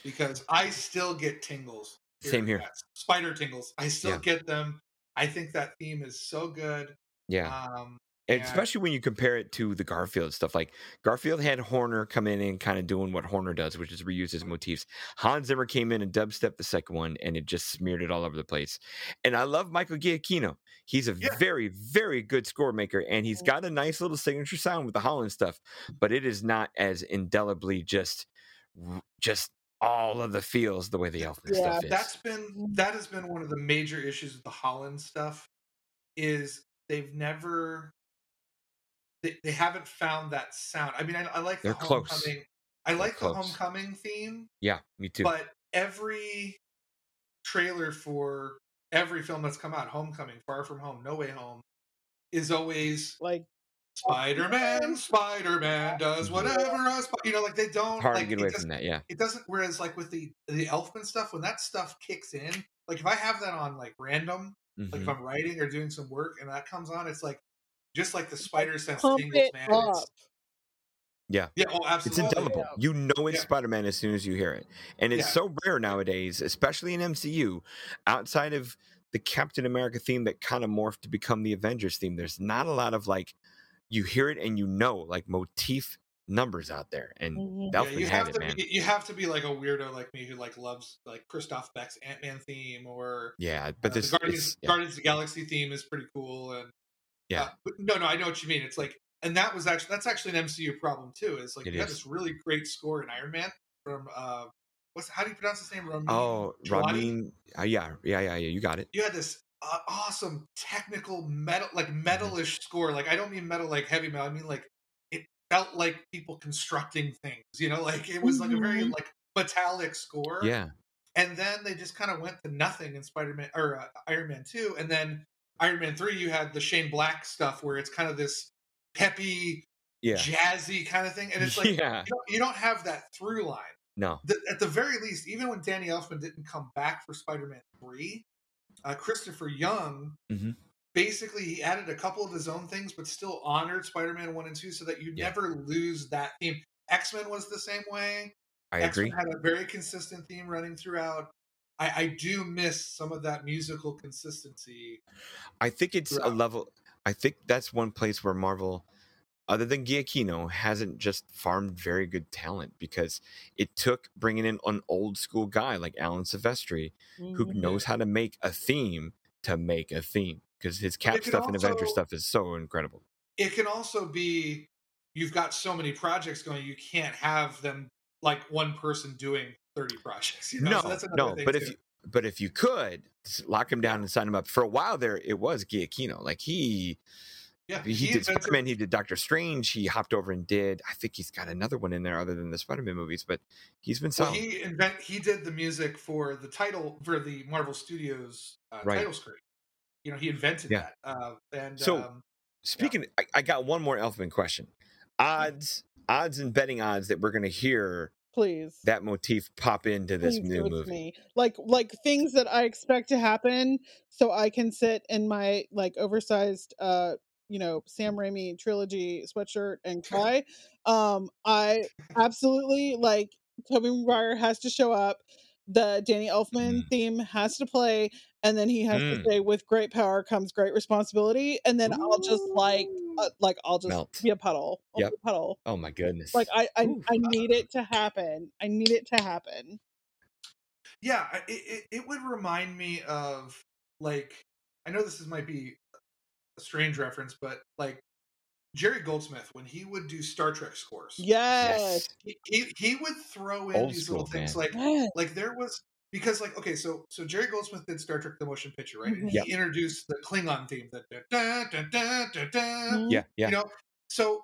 because I still get tingles. Same here. Spider tingles. I still Yeah. get them. I think that theme is so good. yeah. Um, And especially when you compare it to the Garfield stuff. Like Garfield had Horner come in and kind of doing what Horner does, which is reuse his motifs. Hans Zimmer came in and dubstep the second one, and it just smeared it all over the place. And I love Michael Giacchino. He's a Yeah. very, very good score maker, and he's mm-hmm. got a nice little signature sound with the Holland stuff. But it is not as indelibly just, just all of the feels the way the Elfman Yeah, stuff is. that's been that has been one of the major issues with the Holland stuff is they've never they, they haven't found that sound. I mean, I, I like the They're close. homecoming. I They're like the homecoming theme, yeah, me too. but every trailer for every film that's come out, Homecoming, Far From Home, No Way Home, is always like Spider Man. Spider Man does whatever a Sp-" you know, like they don't Hard like to get away doesn't- from that. Yeah. it doesn't whereas like with the the elfman stuff when that stuff kicks in like if i have that on like random like Mhm. if i'm writing or doing some work and that comes on it's like just like the spider sense pump tingles man It's- Yeah. yeah oh It's indelible. Yeah. You know it's Yeah. Spider Man as soon as you hear it. And it's Yeah. so rare nowadays, especially in MCU, outside of the Captain America theme that kind of morphed to become the Avengers theme. There's not a lot of like, you hear it and you know, like motif numbers out there. And Mhm. yeah, you had have it, to man. be you have to be like a weirdo like me who like loves like Christoph Beck's Ant-Man theme or Yeah, uh, but this the Guardians, yeah, Guardians of the Galaxy theme is pretty cool and Yeah. uh, but no no I know what you mean it's like and that was actually that's actually an MCU problem too is like It you had is. this really great score in Iron Man from uh what's how do you pronounce his name Ramin Oh? Ramin. Uh, yeah, yeah, yeah, yeah. You got it. you had this uh, awesome technical metal like Mm-hmm. metalish score like i don't mean metal like heavy metal i mean like it felt like people constructing things you know <laughs> like it was like a very Mhm. like metallic score Yeah. and then they just kind of went to nothing in spider-man or uh, iron man 2 and then iron man 3 you had the shane black stuff where it's kind of this peppy Yeah. jazzy kind of thing and it's <laughs> like yeah. you, don't, you don't have that through line No. the, at the very least, even when Danny Elfman didn't come back for Spider-Man Three, uh, Christopher Young Mhm. basically he added a couple of his own things, but still honored Spider-Man One and Two, so that you Yeah. never lose that theme. X Men was the same way. I X Men agree. had a very consistent theme running throughout. I, I do miss some of that musical consistency. I think it's a level. I think that's one place where Marvel, other than Giacchino, hasn't just farmed very good talent because it took bringing in an old school guy like Alan Silvestri who Mhm. knows how to make a theme to make a theme because his cap stuff and Avenger stuff is so incredible. It can also be you've got so many projects going, you can't have them like one person doing 30 projects. You know? No, so no, but too. if you but if you could lock him down and sign him up for a while there, it was Giacchino. Like he yeah, he, did invented- Spider Man, he did Doctor Strange, he hopped over and did. I think he's got another one in there other than the Spider Man movies, but he's been Well, he invent he did the music for the title for the Marvel Studios uh, Right. title screen. You know, he invented Yeah. that. Uh, and So- um, Speaking, I, I got one more Elfman question. Odds, odds, and betting odds that we're going to hear Please. that motif pop into this Please new give it to movie. me. Like like things that I expect to happen so I can sit in my like oversized uh you know Sam Raimi trilogy sweatshirt and <laughs> cry. um I absolutely like Tobey Maguire has to show up. The Danny Elfman Mm. theme has to play, and then he has Mm. to say, "With great power comes great responsibility." And then I'll just like, uh, like I'll just Melt. be a puddle. I'll Yep. be a puddle. Oh my goodness! Like I, I, Ooh. I need it to happen. I need it to happen. yeah, it, it it would remind me of like I know this is might be a strange reference, but like Jerry Goldsmith when he would do Star Trek scores. Yes. he, he, he would throw in Old these little things man. like Yes. like there was because like okay so so jerry goldsmith did star trek the motion picture right? And he introduced the klingon theme that da, da, da, da, da, yeah, yeah. you know? So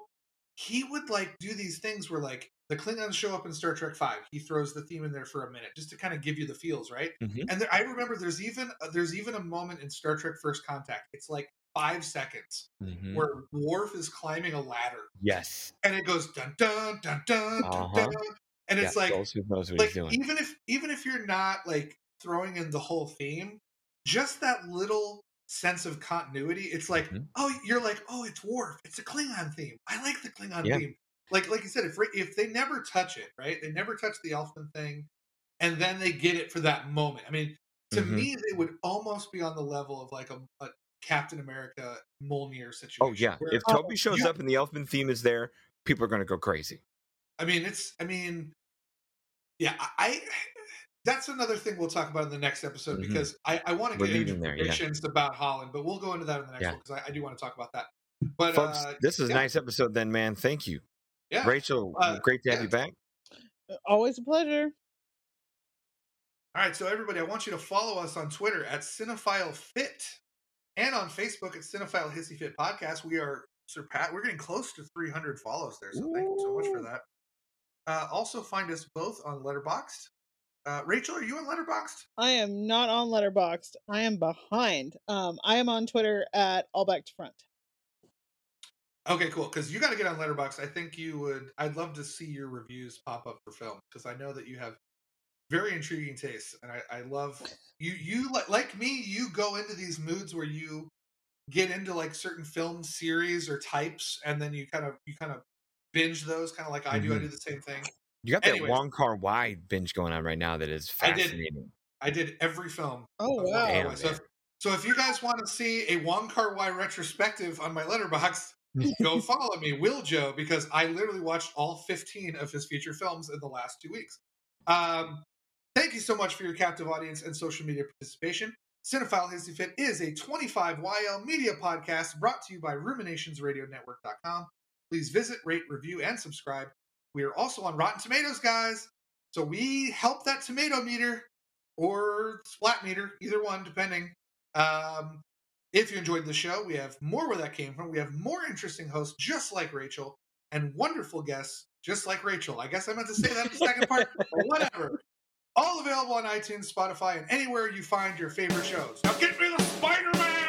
he would like do these things where like the klingons show up in star trek 5 he throws the theme in there for a minute just to kind of give you the feels right? Mhm. and there, i remember there's even uh, there's even a moment in star trek first contact. It's like five seconds Mhm. where Worf is climbing a ladder Yes, and it goes dun dun dun dun dun, Uh-huh. dun and it's yeah, like what like doing. even if even if you're not like throwing in the whole theme just that little sense of continuity it's like Mhm. oh you're like oh it's Worf it's a Klingon theme I like the Klingon Yeah. theme like like you said if if they never touch it right they never touch the Elfman thing and then they get it for that moment I mean to Mhm. me they would almost be on the level of like a, a Captain America Mjolnir situation Oh yeah, where- if Oh, Tobey shows you- up and the Elfman theme is there, people are going to go crazy. I mean, it's. I mean, yeah. I. I <sighs> that's another thing we'll talk about in the next episode Mhm. because I, I want to get into leaving there, yeah. predictions about Holland, but we'll go into that in the next Yeah. one because I, I do want to talk about that. But Folks, uh, this is yeah. a nice episode, then, man. Thank you, yeah, Rachel. Uh, great to have you back. Always a pleasure. All right, so everybody, I want you to follow us on Twitter at Cinephile Fit and on Facebook at Cinephile Hissy Fit Podcast. We are surpass. We're getting close to 300 follows there, so thank you so much for that. Uh, also, find us both on Letterboxd. Uh, Rachel, are you on Letterboxd? I am not on Letterboxd. I am behind. Um, I am on Twitter at all back to front. Okay, cool. Because you got to get on Letterboxd. I think you would. I'd love to see your reviews pop up for film because I know that you have very intriguing tastes, and I, I love <laughs> you. You like me. You go into these moods where you get into like certain film series or types, and then you kind of you kind of binge those, kind of like I do. I Mhm. do the same thing. You got that anyways. Wong Kar Wai binge going on right now that is I did. fascinating. I did every film. Oh wow! Damn, so, if, so if you guys want to see a Wong Kar Wai retrospective on my Letterboxd, <laughs> go follow me, Will Joe, because I literally watched all 15 of his feature films in the last two weeks. Um, thank you so much for your captive audience and social media participation. Cinephile Hissy Fit is a 25YL media podcast brought to you by RuminationsRadioNetwork.com. Please visit, rate, review, and subscribe. We are also on Rotten Tomatoes, guys. So we help that tomato meter or splat meter, either one, depending. Um, if you enjoyed the show, we have more where that came from. We have more interesting hosts just like Rachel and wonderful guests just like Rachel. I guess I meant to say that in the second part, but whatever. All available on iTunes, Spotify, and anywhere you find your favorite shows. Now get me the Spider Man!